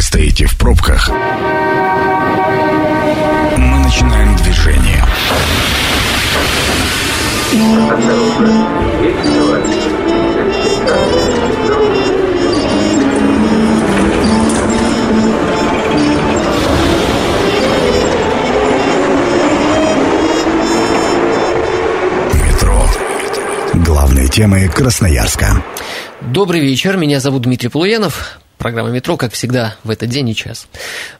вы стоите в пробках, мы начинаем движение. Метро. Главные темы Красноярска. Добрый вечер, меня зовут Дмитрий Полуянов. Программа «Метро», как всегда, в этот день и час.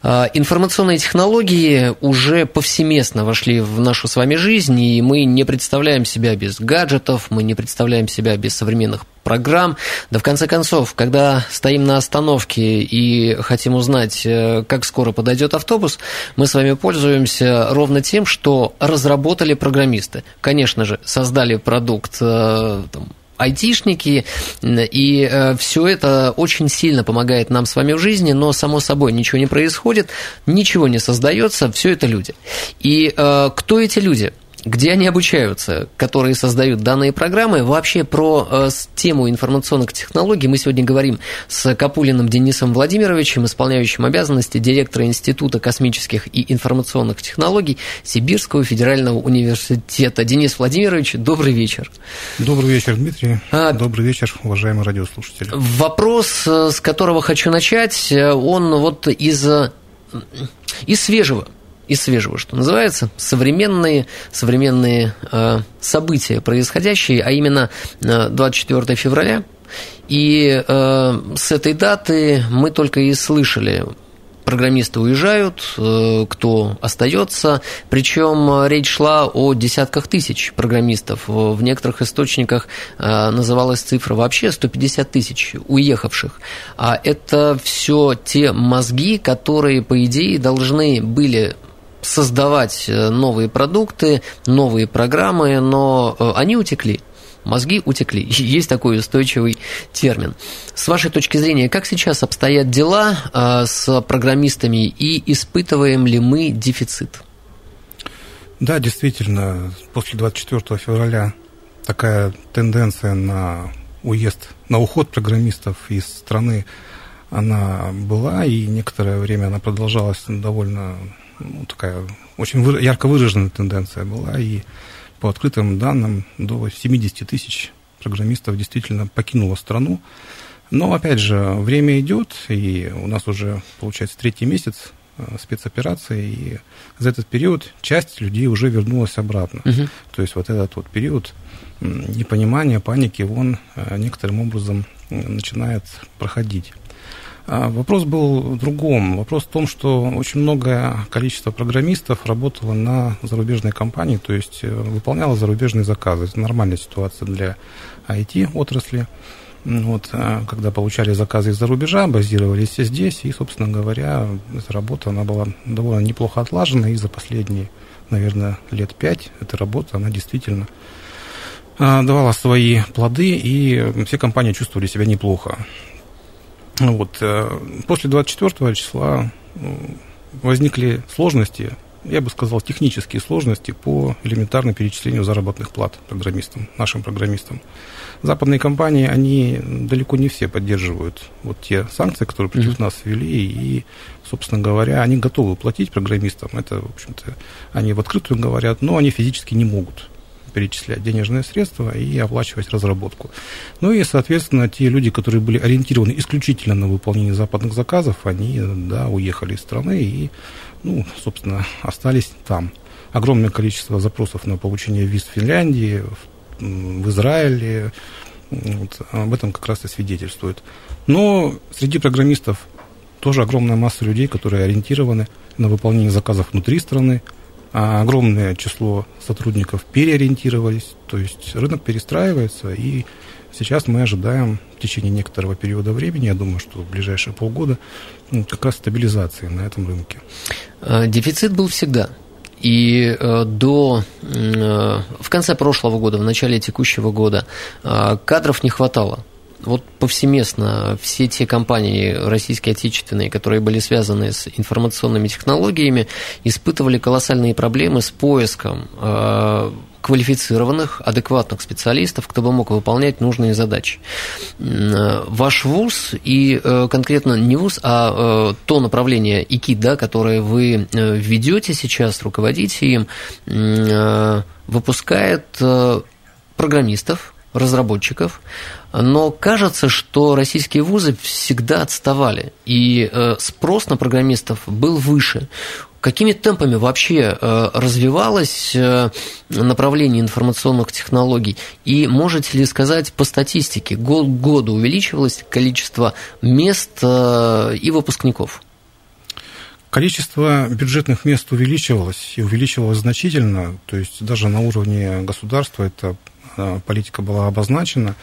А, информационные технологии уже повсеместно вошли в нашу с вами жизнь, и мы не представляем себя без гаджетов, мы не представляем себя без современных программ. Да в конце концов, когда стоим на остановке и хотим узнать, э, как скоро подойдет автобус, мы с вами пользуемся ровно тем, что разработали программисты. Конечно же, создали продукт э, там, айтишники, и э, все это очень сильно помогает нам с вами в жизни, но, само собой, ничего не происходит, ничего не создается, все это люди. И э, кто эти люди? Где они обучаются, которые создают данные программы. Вообще про э, тему информационных технологий мы сегодня говорим с Капулиным Денисом Владимировичем, исполняющим обязанности директора Института космических и информационных технологий Сибирского федерального университета. Денис Владимирович, добрый вечер. Добрый вечер, Дмитрий. А, добрый вечер, уважаемые радиослушатели. Вопрос, э, с которого хочу начать, э, он вот из, э, из свежего из свежего, что называется, современные, современные э, события происходящие, а именно э, 24 февраля. И э, с этой даты мы только и слышали программисты уезжают, э, кто остается. Причем речь шла о десятках тысяч программистов. В некоторых источниках э, называлась цифра вообще 150 тысяч уехавших. А это все те мозги, которые, по идее, должны были создавать э, новые продукты, новые программы, но э, они утекли. Мозги утекли. Есть такой устойчивый термин. С вашей точки зрения, как сейчас обстоят дела э, с программистами и испытываем ли мы дефицит? Да, действительно, после 24 февраля такая тенденция на уезд, на уход программистов из страны, она была, и некоторое время она продолжалась довольно ну, такая очень вы, ярко выраженная тенденция была, и по открытым данным до 70 тысяч программистов действительно покинуло страну. Но, опять же, время идет, и у нас уже, получается, третий месяц э, спецоперации, и за этот период часть людей уже вернулась обратно. Угу. То есть вот этот вот период непонимания, паники, он э, некоторым образом начинает проходить. А, вопрос был в другом. Вопрос в том, что очень многое количество программистов работало на зарубежной компании, то есть э, выполняло зарубежные заказы. Это нормальная ситуация для IT-отрасли. Вот, а, когда получали заказы из-за рубежа, базировались здесь, и, собственно говоря, эта работа она была довольно неплохо отлажена, и за последние, наверное, лет пять эта работа, она действительно а, давала свои плоды, и все компании чувствовали себя неплохо. Вот. Э, после 24 числа возникли сложности, я бы сказал, технические сложности по элементарному перечислению заработных плат программистам, нашим программистам. Западные компании, они далеко не все поддерживают вот те санкции, которые против нас ввели, и, собственно говоря, они готовы платить программистам. Это, в общем-то, они в открытую говорят, но они физически не могут перечислять денежные средства и оплачивать разработку. Ну и, соответственно, те люди, которые были ориентированы исключительно на выполнение западных заказов, они, да, уехали из страны и, ну, собственно, остались там. Огромное количество запросов на получение виз в Финляндии, в, в Израиле, вот, об этом как раз и свидетельствует. Но среди программистов тоже огромная масса людей, которые ориентированы на выполнение заказов внутри страны, огромное число сотрудников переориентировались, то есть рынок перестраивается, и сейчас мы ожидаем в течение некоторого периода времени, я думаю, что в ближайшие полгода, ну, как раз стабилизации на этом рынке. А, дефицит был всегда. И э, до э, в конце прошлого года, в начале текущего года э, кадров не хватало вот повсеместно все те компании российские отечественные, которые были связаны с информационными технологиями, испытывали колоссальные проблемы с поиском э, квалифицированных, адекватных специалистов, кто бы мог выполнять нужные задачи. Ваш ВУЗ и конкретно не ВУЗ, а то направление ИКИ, да, которое вы ведете сейчас, руководите им, выпускает программистов, разработчиков, но кажется, что российские вузы всегда отставали, и э, спрос на программистов был выше. Какими темпами вообще э, развивалось э, направление информационных технологий? И можете ли сказать по статистике, год к году увеличивалось количество мест и выпускников? Количество бюджетных мест увеличивалось, и увеличивалось значительно, то есть даже на уровне государства эта политика была обозначена.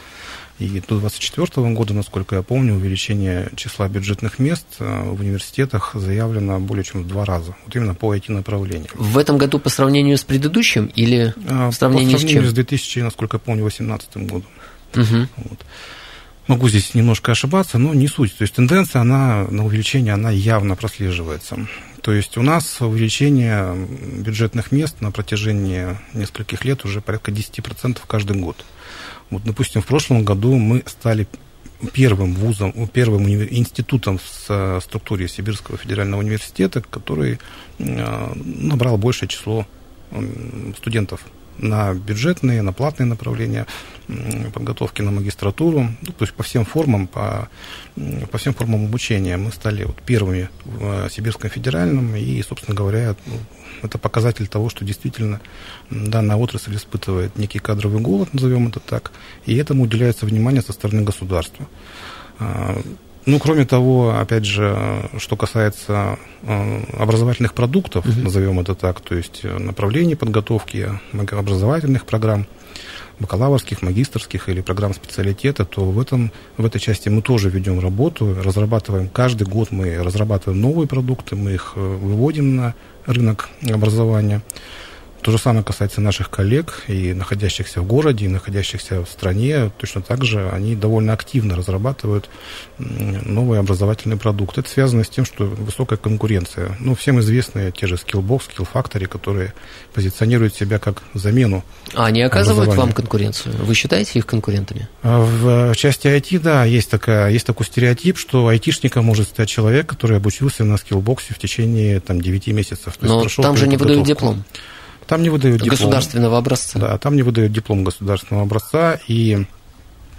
И до 2024 года, насколько я помню, увеличение числа бюджетных мест э, в университетах заявлено более чем в два раза. Вот именно по IT-направлению. В этом году по сравнению с предыдущим или а, в сравнении, по сравнению с чем? с 2000, насколько я помню, 2018 годом. Угу. Вот. Могу здесь немножко ошибаться, но не суть. То есть тенденция она, на увеличение она явно прослеживается. То есть у нас увеличение бюджетных мест на протяжении нескольких лет уже порядка 10% каждый год. Вот, допустим, в прошлом году мы стали первым вузом, первым институтом в структуре Сибирского федерального университета, который э, набрал большее число студентов на бюджетные, на платные направления подготовки на магистратуру, ну, то есть по всем формам, по, по всем формам обучения мы стали вот первыми в э, Сибирском федеральном, и, собственно говоря, ну, это показатель того, что действительно данная отрасль испытывает некий кадровый голод, назовем это так, и этому уделяется внимание со стороны государства. Ну, кроме того, опять же, что касается э, образовательных продуктов, uh-huh. назовем это так, то есть направлений подготовки образовательных программ, бакалаврских, магистрских или программ специалитета, то в, этом, в этой части мы тоже ведем работу, разрабатываем, каждый год мы разрабатываем новые продукты, мы их э, выводим на рынок образования. То же самое касается наших коллег, и находящихся в городе, и находящихся в стране. Точно так же они довольно активно разрабатывают новые образовательные продукты. Это связано с тем, что высокая конкуренция. Ну, всем известны те же Skillbox, Skill Factory, которые позиционируют себя как замену А они оказывают вам конкуренцию? Вы считаете их конкурентами? А в части IT, да, есть, такая, есть такой стереотип, что айтишником может стать человек, который обучился на Skillbox в течение там, 9 месяцев. Но там же не выдают диплом. Там не выдают диплом. Государственного образца. Да, там не выдают диплом государственного образца, и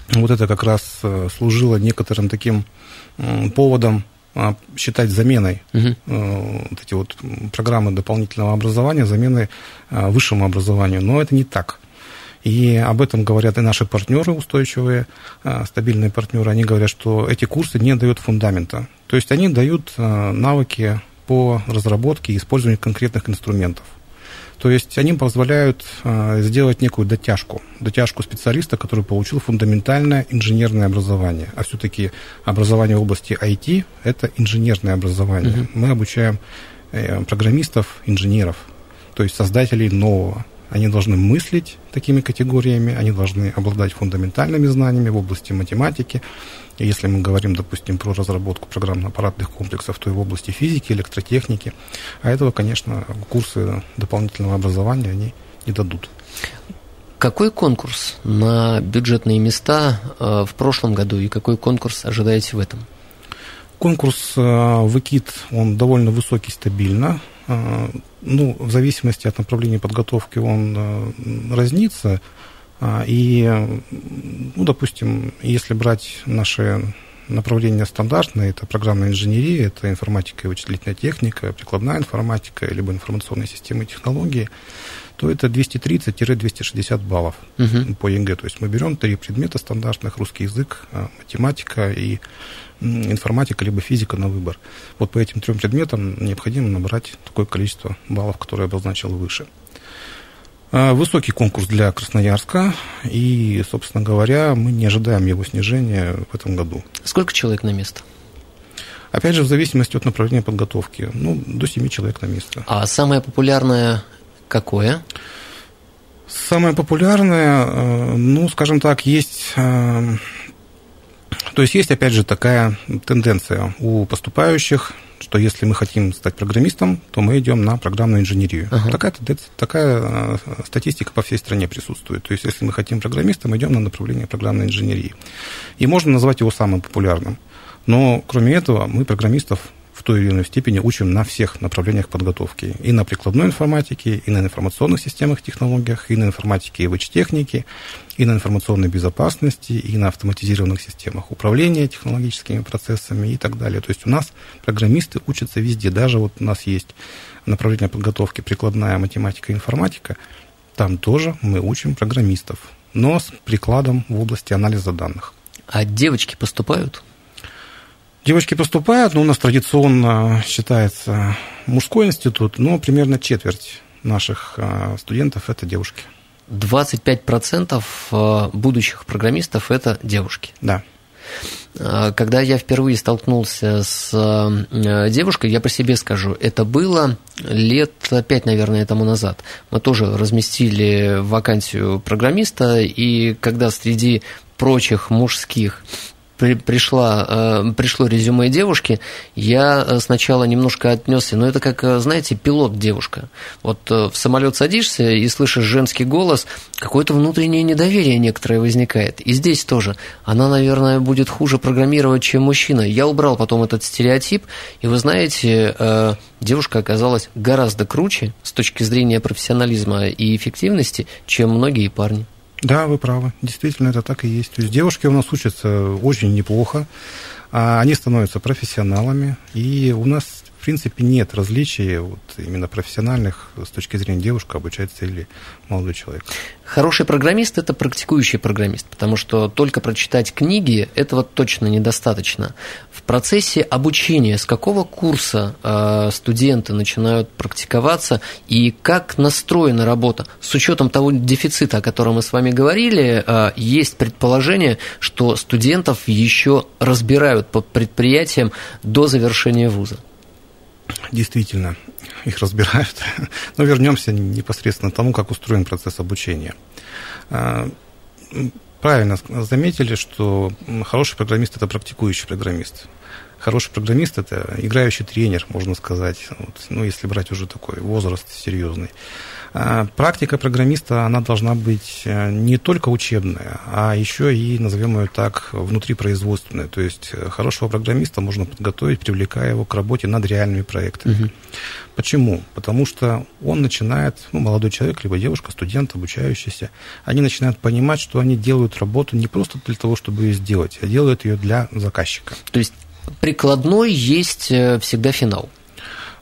вот это как раз э, служило некоторым таким поводом а, считать заменой угу. вот эти вот программы дополнительного образования, заменой э, высшему образованию. Но это не так. И об этом говорят и наши партнеры устойчивые, стабильные партнеры. Они говорят, что эти курсы не дают фундамента. То есть они дают навыки по разработке и использованию конкретных инструментов. То есть они позволяют э, сделать некую дотяжку, дотяжку специалиста, который получил фундаментальное инженерное образование. А все-таки образование в области IT – это инженерное образование. Uh-huh. Мы обучаем э, программистов, инженеров, то есть создателей нового. Они должны мыслить такими категориями, они должны обладать фундаментальными знаниями в области математики, если мы говорим, допустим, про разработку программно-аппаратных комплексов, то и в области физики, электротехники. А этого, конечно, курсы дополнительного образования они не дадут. Какой конкурс на бюджетные места э, в прошлом году и какой конкурс ожидаете в этом? Конкурс э, в ИКИТ, он довольно высокий стабильно. Э, ну, в зависимости от направления подготовки он разнится. А, и, ну, допустим, если брать наши направления стандартные, это программная инженерия, это информатика и вычислительная техника, прикладная информатика, либо информационные системы и технологии, то это 230-260 баллов uh-huh. по ЕГЭ. То есть мы берем три предмета стандартных, русский язык, а, математика и информатика, либо физика на выбор. Вот по этим трем предметам необходимо набрать такое количество баллов, которое я обозначил выше. А, высокий конкурс для Красноярска, и, собственно говоря, мы не ожидаем его снижения в этом году. Сколько человек на место? Опять же, в зависимости от направления подготовки. Ну, до 7 человек на место. А самое популярное какое? Самое популярное, э, ну, скажем так, есть... Э, то есть есть, опять же, такая тенденция у поступающих что если мы хотим стать программистом, то мы идем на программную инженерию. Uh-huh. Такая, такая э, статистика по всей стране присутствует. То есть, если мы хотим программиста, мы идем на направление программной инженерии. И можно назвать его самым популярным. Но, кроме этого, мы программистов в той или иной степени учим на всех направлениях подготовки. И на прикладной информатике, и на информационных системах, технологиях, и на информатике и ВЧ-технике, и на информационной безопасности, и на автоматизированных системах управления технологическими процессами и так далее. То есть у нас программисты учатся везде. Даже вот у нас есть направление подготовки прикладная математика и информатика. Там тоже мы учим программистов, но с прикладом в области анализа данных. А девочки поступают? Девочки поступают, но у нас традиционно считается мужской институт, но примерно четверть наших а, студентов – это девушки. 25% а, будущих программистов – это девушки. Да. А, когда я впервые столкнулся с девушкой, я по себе скажу, это было лет пять, наверное, тому назад. Мы тоже разместили вакансию программиста, и когда среди прочих мужских при, пришла, э, пришло резюме девушки, я э, сначала немножко отнесся, но это как, э, знаете, пилот девушка. Вот в самолет садишься и слышишь женский голос, какое-то внутреннее недоверие некоторое возникает. И здесь тоже. Она, наверное, будет хуже программировать, чем мужчина. Я убрал потом этот стереотип, и вы знаете, девушка оказалась гораздо круче с точки зрения профессионализма и эффективности, чем многие парни. Да, вы правы. Действительно, это так и есть. То есть девушки у нас учатся очень неплохо, а они становятся профессионалами, и у нас в принципе, нет различий вот, именно профессиональных с точки зрения девушка обучается или молодой человек. Хороший программист – это практикующий программист, потому что только прочитать книги – этого точно недостаточно. В процессе обучения с какого курса э, студенты начинают практиковаться и как настроена работа? С учетом того дефицита, о котором мы с вами говорили, э, есть предположение, что студентов еще разбирают по предприятиям до завершения вуза действительно их разбирают. Но вернемся непосредственно к тому, как устроен процесс обучения. А, правильно заметили, что хороший программист – это практикующий программист. Хороший программист – это играющий тренер, можно сказать, вот, ну, если брать уже такой возраст серьезный. А, практика программиста, она должна быть э, не только учебная, а еще и, назовем ее так, внутрипроизводственная. То есть э, хорошего программиста можно подготовить, привлекая его к работе над реальными проектами. Угу. Почему? Потому что он начинает, ну, молодой человек, либо девушка, студент, обучающийся, они начинают понимать, что они делают работу не просто для того, чтобы ее сделать, а делают ее для заказчика. То есть прикладной есть э, всегда финал.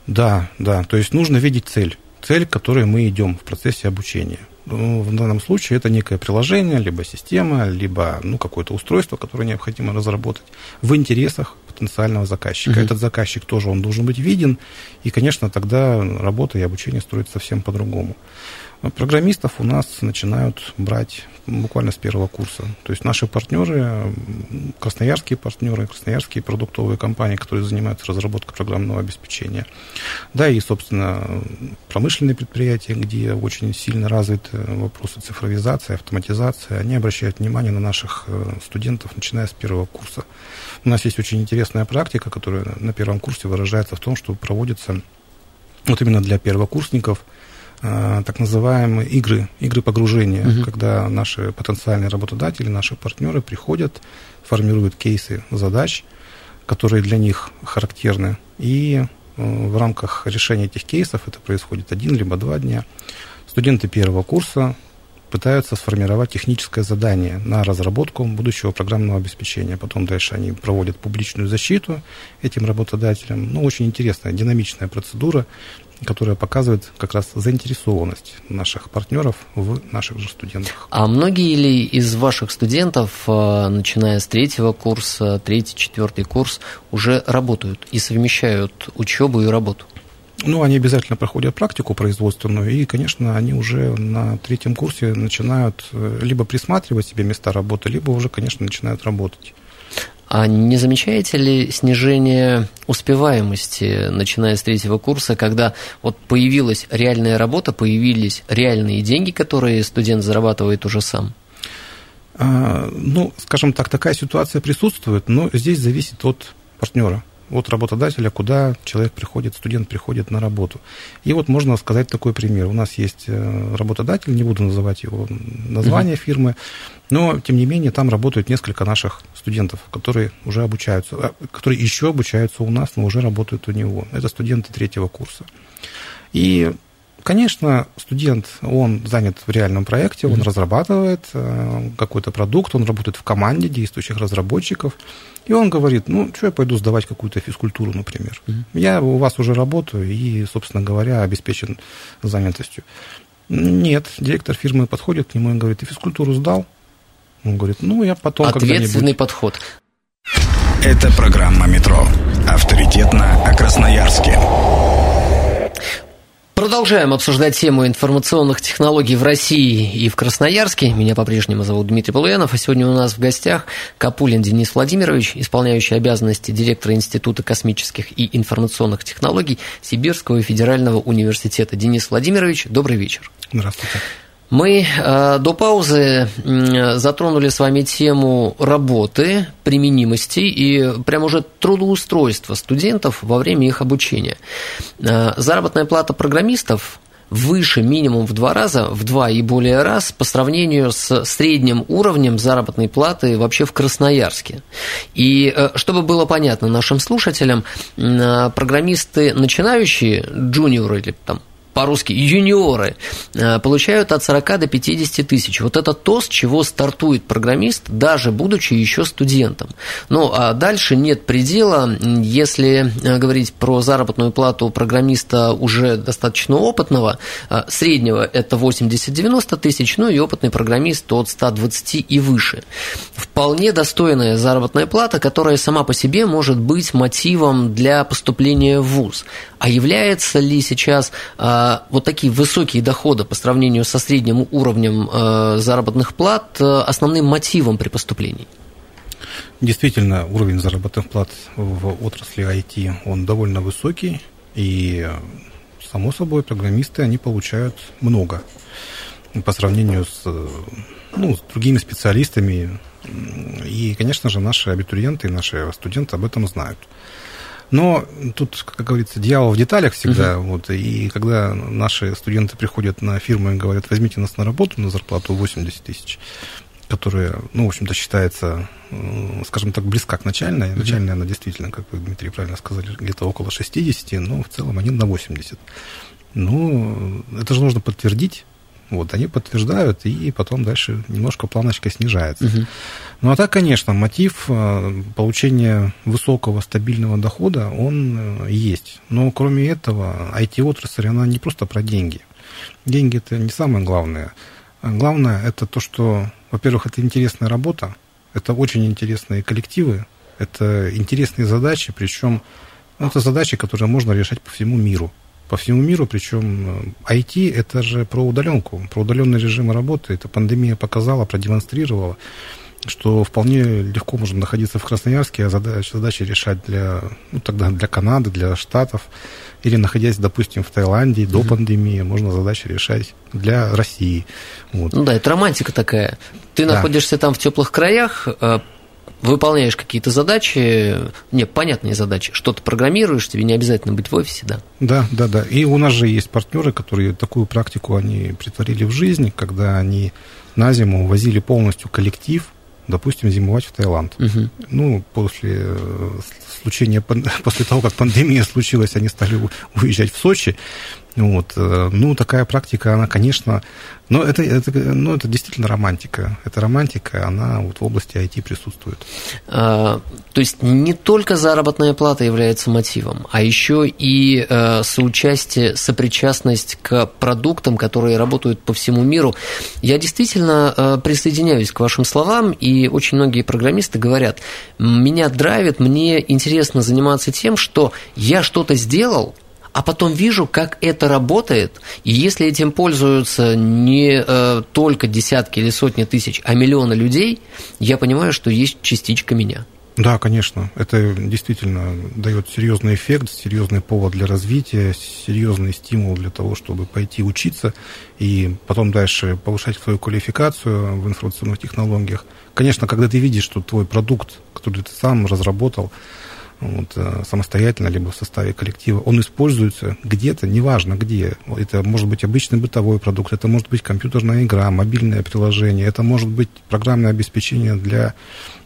Да, да. То есть нужно видеть цель цель, к которой мы идем в процессе обучения. Ну, в данном случае это некое приложение, либо система, либо ну, какое-то устройство, которое необходимо разработать в интересах потенциального заказчика. Uh-huh. Этот заказчик тоже он должен быть виден, и, конечно, тогда работа и обучение строится совсем по-другому. Программистов у нас начинают брать буквально с первого курса. То есть наши партнеры, красноярские партнеры, красноярские продуктовые компании, которые занимаются разработкой программного обеспечения. Да, и, собственно, промышленные предприятия, где очень сильно развиты вопросы цифровизации, автоматизации, они обращают внимание на наших э, студентов, начиная с первого курса. У нас есть очень интересная практика, которая на первом курсе выражается в том, что проводится вот именно для первокурсников – так называемые игры, игры погружения, угу. когда наши потенциальные работодатели, наши партнеры приходят, формируют кейсы задач, которые для них характерны, и э, в рамках решения этих кейсов, это происходит один либо два дня, студенты первого курса пытаются сформировать техническое задание на разработку будущего программного обеспечения. Потом дальше они проводят публичную защиту этим работодателям. Ну, очень интересная, динамичная процедура, которая показывает как раз заинтересованность наших партнеров в наших же студентах. А многие ли из ваших студентов, э, начиная с третьего курса, третий, четвертый курс, уже работают и совмещают учебу и работу? Ну, они обязательно проходят практику производственную, и, конечно, они уже на третьем курсе начинают э, либо присматривать себе места работы, либо уже, конечно, начинают работать. А не замечаете ли снижение успеваемости, начиная с третьего курса, когда вот появилась реальная работа, появились реальные деньги, которые студент зарабатывает уже сам? А, ну, скажем так, такая ситуация присутствует, но здесь зависит от партнера. От работодателя, куда человек приходит, студент приходит на работу. И вот можно сказать такой пример. У нас есть э, работодатель, не буду называть его название uh-huh. фирмы, но, тем не менее, там работают несколько наших студентов, которые уже обучаются, а, которые еще обучаются у нас, но уже работают у него. Это студенты третьего курса. И Конечно, студент, он занят в реальном проекте, он mm-hmm. разрабатывает э, какой-то продукт, он работает в команде действующих разработчиков, и он говорит, ну, что я пойду сдавать какую-то физкультуру, например. Mm-hmm. Я у вас уже работаю и, собственно говоря, обеспечен занятостью. Нет, директор фирмы подходит к нему и говорит, ты физкультуру сдал? Он говорит, ну, я потом Ответственный подход. Это программа «Метро». Продолжаем обсуждать тему информационных технологий в России и в Красноярске. Меня по-прежнему зовут Дмитрий Полуянов, а сегодня у нас в гостях Капулин Денис Владимирович, исполняющий обязанности директора Института космических и информационных технологий Сибирского федерального университета. Денис Владимирович, добрый вечер. Здравствуйте. Мы э, до паузы затронули с вами тему работы, применимости и прям уже трудоустройства студентов во время их обучения. Э, заработная плата программистов выше минимум в два раза, в два и более раз по сравнению с средним уровнем заработной платы вообще в Красноярске. И э, чтобы было понятно нашим слушателям, программисты начинающие, джуниоры или там по-русски юниоры, э, получают от 40 до 50 тысяч. Вот это то, с чего стартует программист, даже будучи еще студентом. Ну, а дальше нет предела. Если э, говорить про заработную плату программиста уже достаточно опытного, э, среднего это 80-90 тысяч, ну и опытный программист от 120 и выше. Вполне достойная заработная плата, которая сама по себе может быть мотивом для поступления в ВУЗ. А является ли сейчас вот такие высокие доходы по сравнению со средним уровнем э, заработных плат э, основным мотивом при поступлении? Действительно, уровень заработных плат в отрасли IT, он довольно высокий, и, само собой, программисты, они получают много по сравнению с, ну, с другими специалистами. И, конечно же, наши абитуриенты, наши студенты об этом знают. Но тут, как говорится, дьявол в деталях всегда. Uh-huh. Вот, и когда наши студенты приходят на фирму и говорят, возьмите нас на работу на зарплату 80 тысяч, которая, ну, в общем-то, считается, скажем так, близка к начальной. Начальная она действительно, как вы, Дмитрий, правильно сказали, где-то около 60, но в целом они на 80. Ну, это же нужно подтвердить вот, они подтверждают, и потом дальше немножко планочка снижается. Угу. Ну, а так, конечно, мотив э, получения высокого стабильного дохода, он э, есть. Но кроме этого, IT-отрасль, она не просто про деньги. Деньги – это не самое главное. Главное – это то, что, во-первых, это интересная работа, это очень интересные коллективы, это интересные задачи, причем ну, это задачи, которые можно решать по всему миру по всему миру, причем IT э, это же про удаленку, про удаленный режим работы. Это пандемия показала, продемонстрировала, что вполне легко можно находиться в Красноярске, а задачи, задачи решать для, ну, тогда для Канады, для Штатов, или находясь, допустим, в Таиланде до mm-hmm. пандемии, можно задачи решать для России. Вот. Ну да, это романтика такая. Ты да. находишься там в теплых краях, э, выполняешь какие-то задачи, не, понятные задачи, что-то программируешь, тебе не обязательно быть в офисе, да? Да, да, да. И у нас же есть партнеры, которые такую практику они притворили в жизнь, когда они на зиму возили полностью коллектив, допустим, зимовать в Таиланд. Угу. Ну, после э, случения, после того, как пандемия случилась, они стали уезжать в Сочи. Вот. Э, ну, такая практика, она, конечно, но это, это, ну, это действительно романтика. Это романтика, она вот в области IT присутствует. А, то есть не только заработная плата является мотивом, а еще и а, соучастие, сопричастность к продуктам, которые работают по всему миру. Я действительно а, присоединяюсь к вашим словам, и очень многие программисты говорят, меня драйвит, мне интересно заниматься тем, что я что-то сделал, а потом вижу, как это работает, и если этим пользуются не э, только десятки или сотни тысяч, а миллионы людей, я понимаю, что есть частичка меня. Да, конечно. Это действительно дает серьезный эффект, серьезный повод для развития, серьезный стимул для того, чтобы пойти учиться и потом дальше повышать свою квалификацию в информационных технологиях. Конечно, когда ты видишь, что твой продукт, который ты сам разработал, вот, э, самостоятельно, либо в составе коллектива, он используется где-то, неважно где. Это может быть обычный бытовой продукт, это может быть компьютерная игра, мобильное приложение, это может быть программное обеспечение для,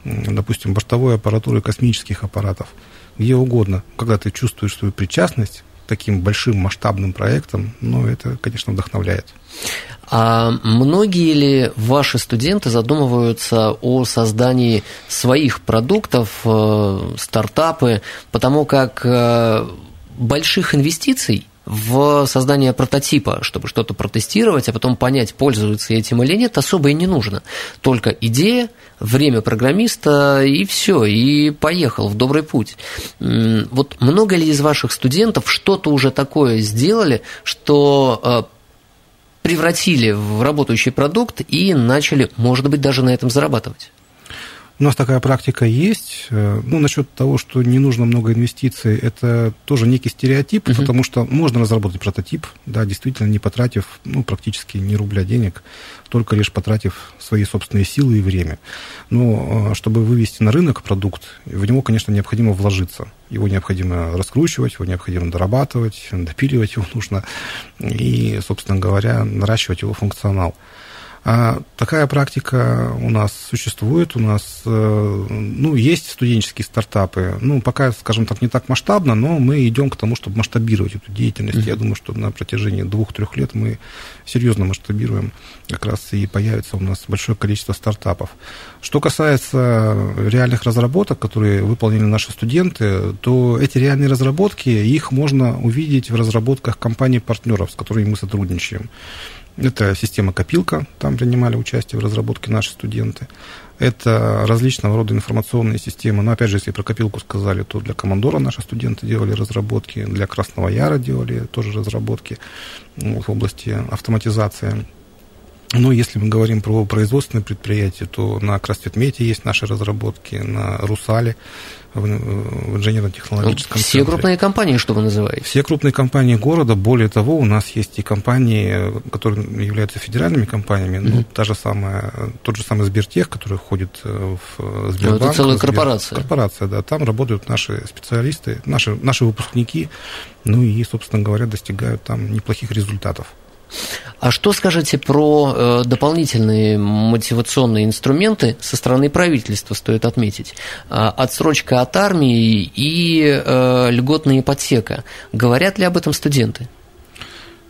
допустим, бортовой аппаратуры космических аппаратов, где угодно. Когда ты чувствуешь свою причастность таким большим масштабным проектом, ну, это, конечно, вдохновляет. А многие ли ваши студенты задумываются о создании своих продуктов, э, стартапы, потому как э, больших инвестиций в создание прототипа, чтобы что-то протестировать, а потом понять, пользуются этим или нет, особо и не нужно. Только идея, время программиста и все, и поехал в добрый путь. Вот много ли из ваших студентов что-то уже такое сделали, что э, превратили в работающий продукт и начали, может быть, даже на этом зарабатывать? У нас такая практика есть. Э, ну, насчет того, что не нужно много инвестиций, это тоже некий стереотип, uh-huh. потому что можно разработать прототип, да, действительно, не потратив ну, практически ни рубля денег, только лишь потратив свои собственные силы и время. Но э, чтобы вывести на рынок продукт, в него, конечно, необходимо вложиться. Его необходимо раскручивать, его необходимо дорабатывать, допиливать его нужно и, собственно говоря, наращивать его функционал. А такая практика у нас существует, у нас э, ну, есть студенческие стартапы. Ну, пока, скажем так, не так масштабно, но мы идем к тому, чтобы масштабировать эту деятельность. Mm-hmm. Я думаю, что на протяжении двух-трех лет мы серьезно масштабируем. Как раз и появится у нас большое количество стартапов. Что касается реальных разработок, которые выполнили наши студенты, то эти реальные разработки, их можно увидеть в разработках компаний-партнеров, с которыми мы сотрудничаем. Это система копилка, там принимали участие в разработке наши студенты. Это различного рода информационные системы. Но опять же, если про копилку сказали, то для Командора наши студенты делали разработки, для Красного Яра делали тоже разработки в области автоматизации. Но если мы говорим про производственные предприятия, то на Красцветмете есть наши разработки, на Русале в, в инженерно-технологическом Все центре. крупные компании, что вы называете? Все крупные компании города. Более того, у нас есть и компании, которые являются федеральными компаниями. Mm-hmm. Ну, та же самая, тот же самый Сбертех, который входит э, в Сбербанк. Ну, это целая Сбер... корпорация. Корпорация, да. Там работают наши специалисты, наши, наши выпускники, ну и, собственно говоря, достигают там неплохих результатов. А что скажете про э, дополнительные мотивационные инструменты со стороны правительства, стоит отметить? Э, отсрочка от армии и э, льготная ипотека. Говорят ли об этом студенты?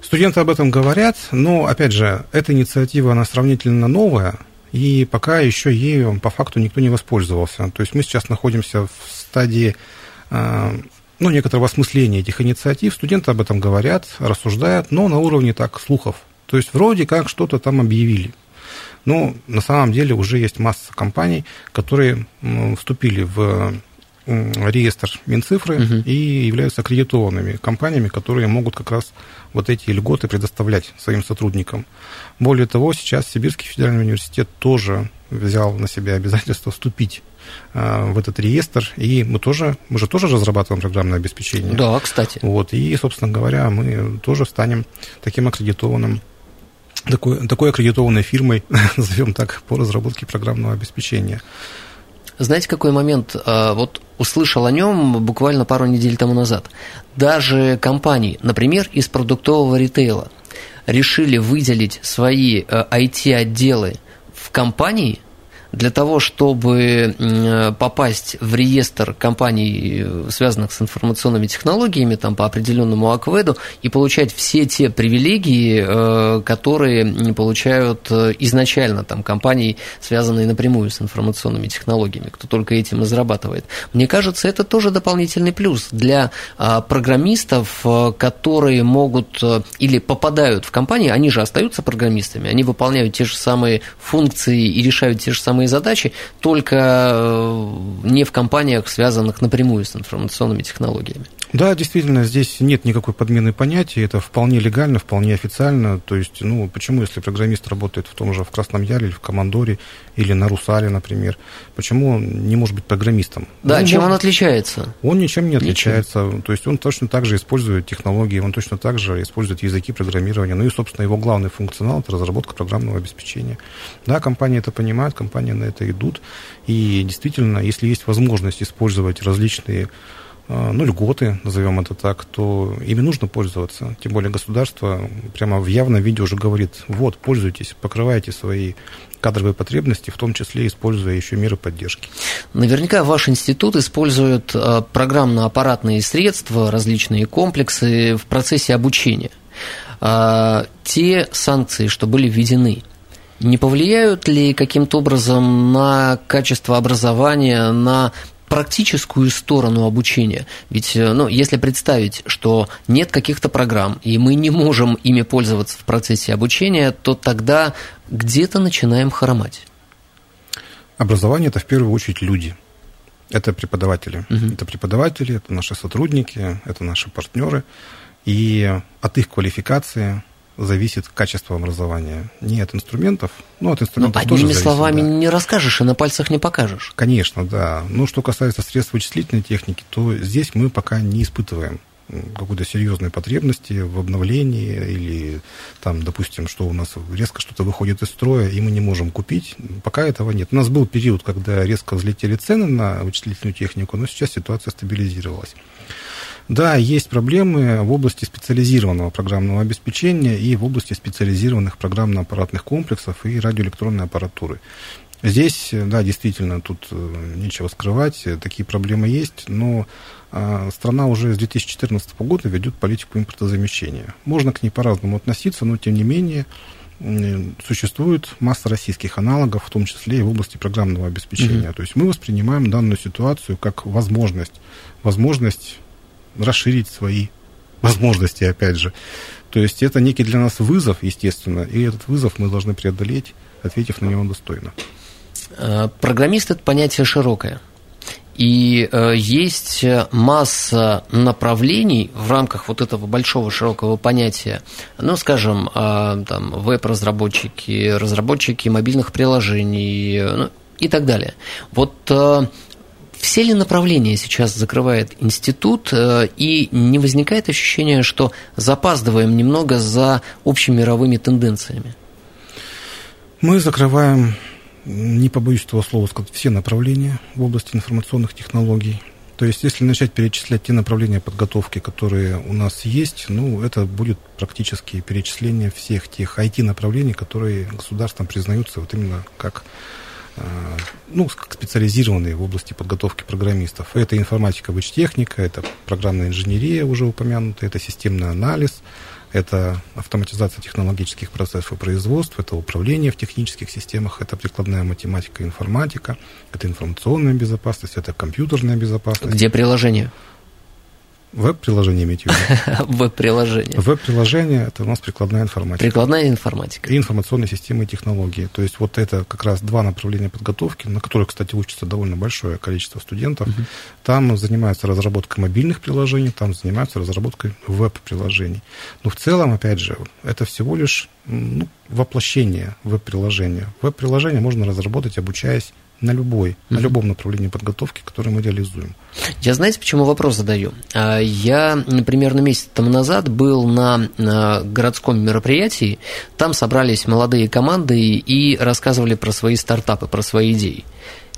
Студенты об этом говорят, но, опять же, эта инициатива, она сравнительно новая, и пока еще ею по факту никто не воспользовался. То есть мы сейчас находимся в стадии ну, некоторого осмысления этих инициатив. Студенты об этом говорят, рассуждают, но на уровне так слухов. То есть вроде как что-то там объявили. Но на самом деле уже есть масса компаний, которые вступили в реестр Минцифры угу. и являются аккредитованными компаниями, которые могут как раз вот эти льготы предоставлять своим сотрудникам. Более того, сейчас Сибирский федеральный университет тоже взял на себя обязательство вступить в этот реестр, и мы тоже, мы же тоже разрабатываем программное обеспечение. Да, кстати. Вот, и, собственно говоря, мы тоже станем таким аккредитованным такой, такой аккредитованной фирмой, назовем так, по разработке программного обеспечения. Знаете, какой момент? А, вот услышал о нем буквально пару недель тому назад. Даже компании, например, из продуктового ритейла, решили выделить свои IT-отделы э, в компании – для того, чтобы попасть в реестр компаний, связанных с информационными технологиями, там, по определенному акведу, и получать все те привилегии, э, которые не получают э, изначально там, компании, связанные напрямую с информационными технологиями, кто только этим и зарабатывает. Мне кажется, это тоже дополнительный плюс для а, программистов, э, которые могут или попадают в компании, они же остаются программистами, они выполняют те же самые функции и решают те же самые самые задачи, только э, не в компаниях, связанных напрямую с информационными технологиями. Да, действительно, здесь нет никакой подмены понятий, это вполне легально, вполне официально. То есть, ну, почему, если программист работает в том же в Красном Яре или в Командоре, или на Русале, например, почему он не может быть программистом? Да, он чем может... он отличается? Он ничем не отличается. Ничем. То есть, он точно так же использует технологии, он точно так же использует языки программирования. Ну и, собственно, его главный функционал – это разработка программного обеспечения. Да, компания это понимает, компания они на это идут. И действительно, если есть возможность использовать различные ну, льготы, назовем это так, то ими нужно пользоваться. Тем более государство прямо в явном виде уже говорит, вот, пользуйтесь, покрывайте свои кадровые потребности, в том числе используя еще меры поддержки. Наверняка ваш институт использует а, программно-аппаратные средства, различные комплексы в процессе обучения. А, те санкции, что были введены, не повлияют ли каким-то образом на качество образования, на практическую сторону обучения. Ведь, э, ну, если представить, что нет каких-то программ, и мы не можем ими пользоваться в процессе обучения, то тогда где-то начинаем хромать. Образование – это в первую очередь люди. Это преподаватели. Угу. Это преподаватели, это наши сотрудники, это наши партнеры. И от их квалификации зависит качество образования. Не от инструментов, но от инструментов но тоже одними зависит, словами да. не расскажешь и на пальцах не покажешь. Конечно, да. Но что касается средств вычислительной техники, то здесь мы пока не испытываем какой-то серьезной потребности в обновлении или там, допустим, что у нас резко что-то выходит из строя, и мы не можем купить. Пока этого нет. У нас был период, когда резко взлетели цены на вычислительную технику, но сейчас ситуация стабилизировалась. Да, есть проблемы в области специализированного программного обеспечения и в области специализированных программно-аппаратных комплексов и радиоэлектронной аппаратуры. Здесь, да, действительно, тут э, нечего скрывать, такие проблемы есть, но а, страна уже с 2014 года ведет политику импортозамещения. Можно к ней по-разному относиться, но тем не менее существует масса российских аналогов, в том числе и в области программного обеспечения. Mm-hmm. То есть мы воспринимаем данную ситуацию как возможность, возможность расширить свои возможности, опять же. То есть это некий для нас вызов, естественно, и этот вызов мы должны преодолеть, ответив на него достойно. Э, программист – это понятие широкое. И э, есть масса направлений в рамках вот этого большого широкого понятия. Ну, скажем, э, там веб-разработчики, разработчики мобильных приложений ну, и так далее. Вот все ли направления сейчас закрывает институт, э, и не возникает ощущения, что запаздываем немного за общими мировыми тенденциями? Мы закрываем, не побоюсь этого слова сказать, все направления в области информационных технологий. То есть, если начать перечислять те направления подготовки, которые у нас есть, ну, это будет практически перечисление всех тех IT-направлений, которые государством признаются вот именно как ну, специализированные в области подготовки программистов. Это информатика, техника, это программная инженерия, уже упомянутая, это системный анализ, это автоматизация технологических процессов производства, это управление в технических системах, это прикладная математика, информатика, это информационная безопасность, это компьютерная безопасность. Где приложение? Веб-приложение имеете в виду? Веб-приложение. Веб-приложение – это у нас прикладная информатика. Прикладная информатика. И информационные системы и технологии. То есть вот это как раз два направления подготовки, на которых, кстати, учится довольно большое количество студентов. Угу. Там занимаются разработкой мобильных приложений, там занимаются разработкой веб-приложений. Но в целом, опять же, это всего лишь ну, воплощение веб-приложения. Веб-приложение можно разработать, обучаясь на любой, mm-hmm. на любом направлении подготовки, которое мы реализуем. Я знаете, почему вопрос задаю? А, я примерно месяц тому назад был на городском мероприятии, там собрались молодые команды и рассказывали про свои стартапы, про свои идеи.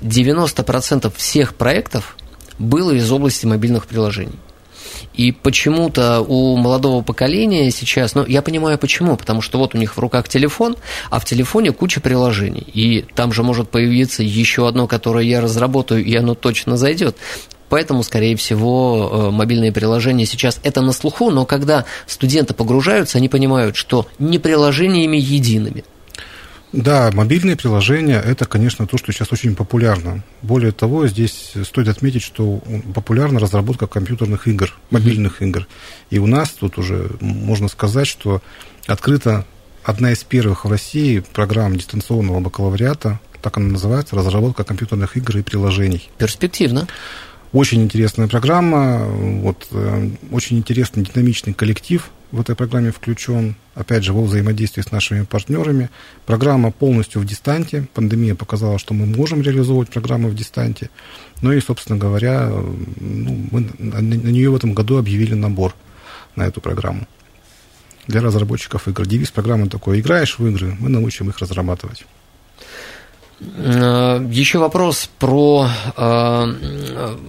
90% всех проектов было из области мобильных приложений. И почему-то у молодого поколения сейчас, ну, я понимаю почему, потому что вот у них в руках телефон, а в телефоне куча приложений. И там же может появиться еще одно, которое я разработаю, и оно точно зайдет. Поэтому, скорее всего, э, мобильные приложения сейчас это на слуху, но когда студенты погружаются, они понимают, что не приложениями едиными – да, мобильные приложения – это, конечно, то, что сейчас очень популярно. Более того, здесь стоит отметить, что популярна разработка компьютерных игр, мобильных mm-hmm. игр. И у нас тут уже можно сказать, что открыта одна из первых в России программ дистанционного бакалавриата, так она называется, разработка компьютерных игр и приложений. Перспективно. Очень интересная программа, вот, э, очень интересный динамичный коллектив в этой программе включен, опять же, во взаимодействии с нашими партнерами. Программа полностью в дистанте. Пандемия показала, что мы можем реализовывать программы в дистанте. Ну и, собственно говоря, ну, мы на нее в этом году объявили набор на эту программу для разработчиков игр. Девиз программы такой, играешь в игры, мы научим их разрабатывать. Э, Еще вопрос про э,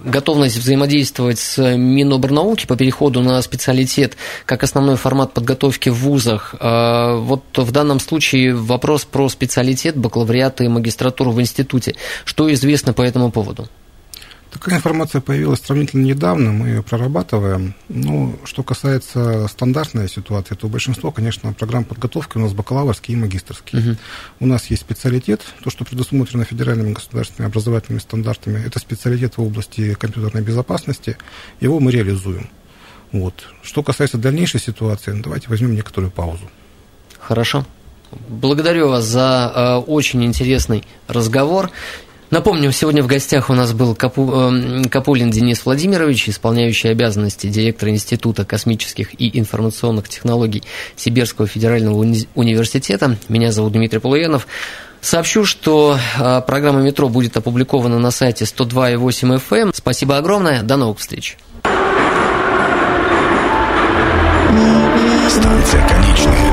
готовность взаимодействовать с Минобрнауки по переходу на специалитет как основной формат подготовки в вузах. Э, вот в данном случае вопрос про специалитет, бакалавриат и магистратуру в институте. Что известно по этому поводу? Такая информация появилась сравнительно недавно, мы ее прорабатываем. Ну, что касается стандартной ситуации, то большинство, конечно, программ подготовки у нас бакалаврские и магистрские. Угу. У нас есть специалитет, то, что предусмотрено федеральными государственными образовательными стандартами, это специалитет в области компьютерной безопасности, его мы реализуем. Вот. Что касается дальнейшей ситуации, ну, давайте возьмем некоторую паузу. Хорошо. Благодарю вас за э, очень интересный разговор. Напомню, сегодня в гостях у нас был Капу, э, Капулин Денис Владимирович, исполняющий обязанности директора Института космических и информационных технологий Сибирского федерального уни- университета. Меня зовут Дмитрий Полуенов. Сообщу, что э, программа «Метро» будет опубликована на сайте 102.8 FM. Эм. Спасибо огромное. До новых встреч. Станция конечная.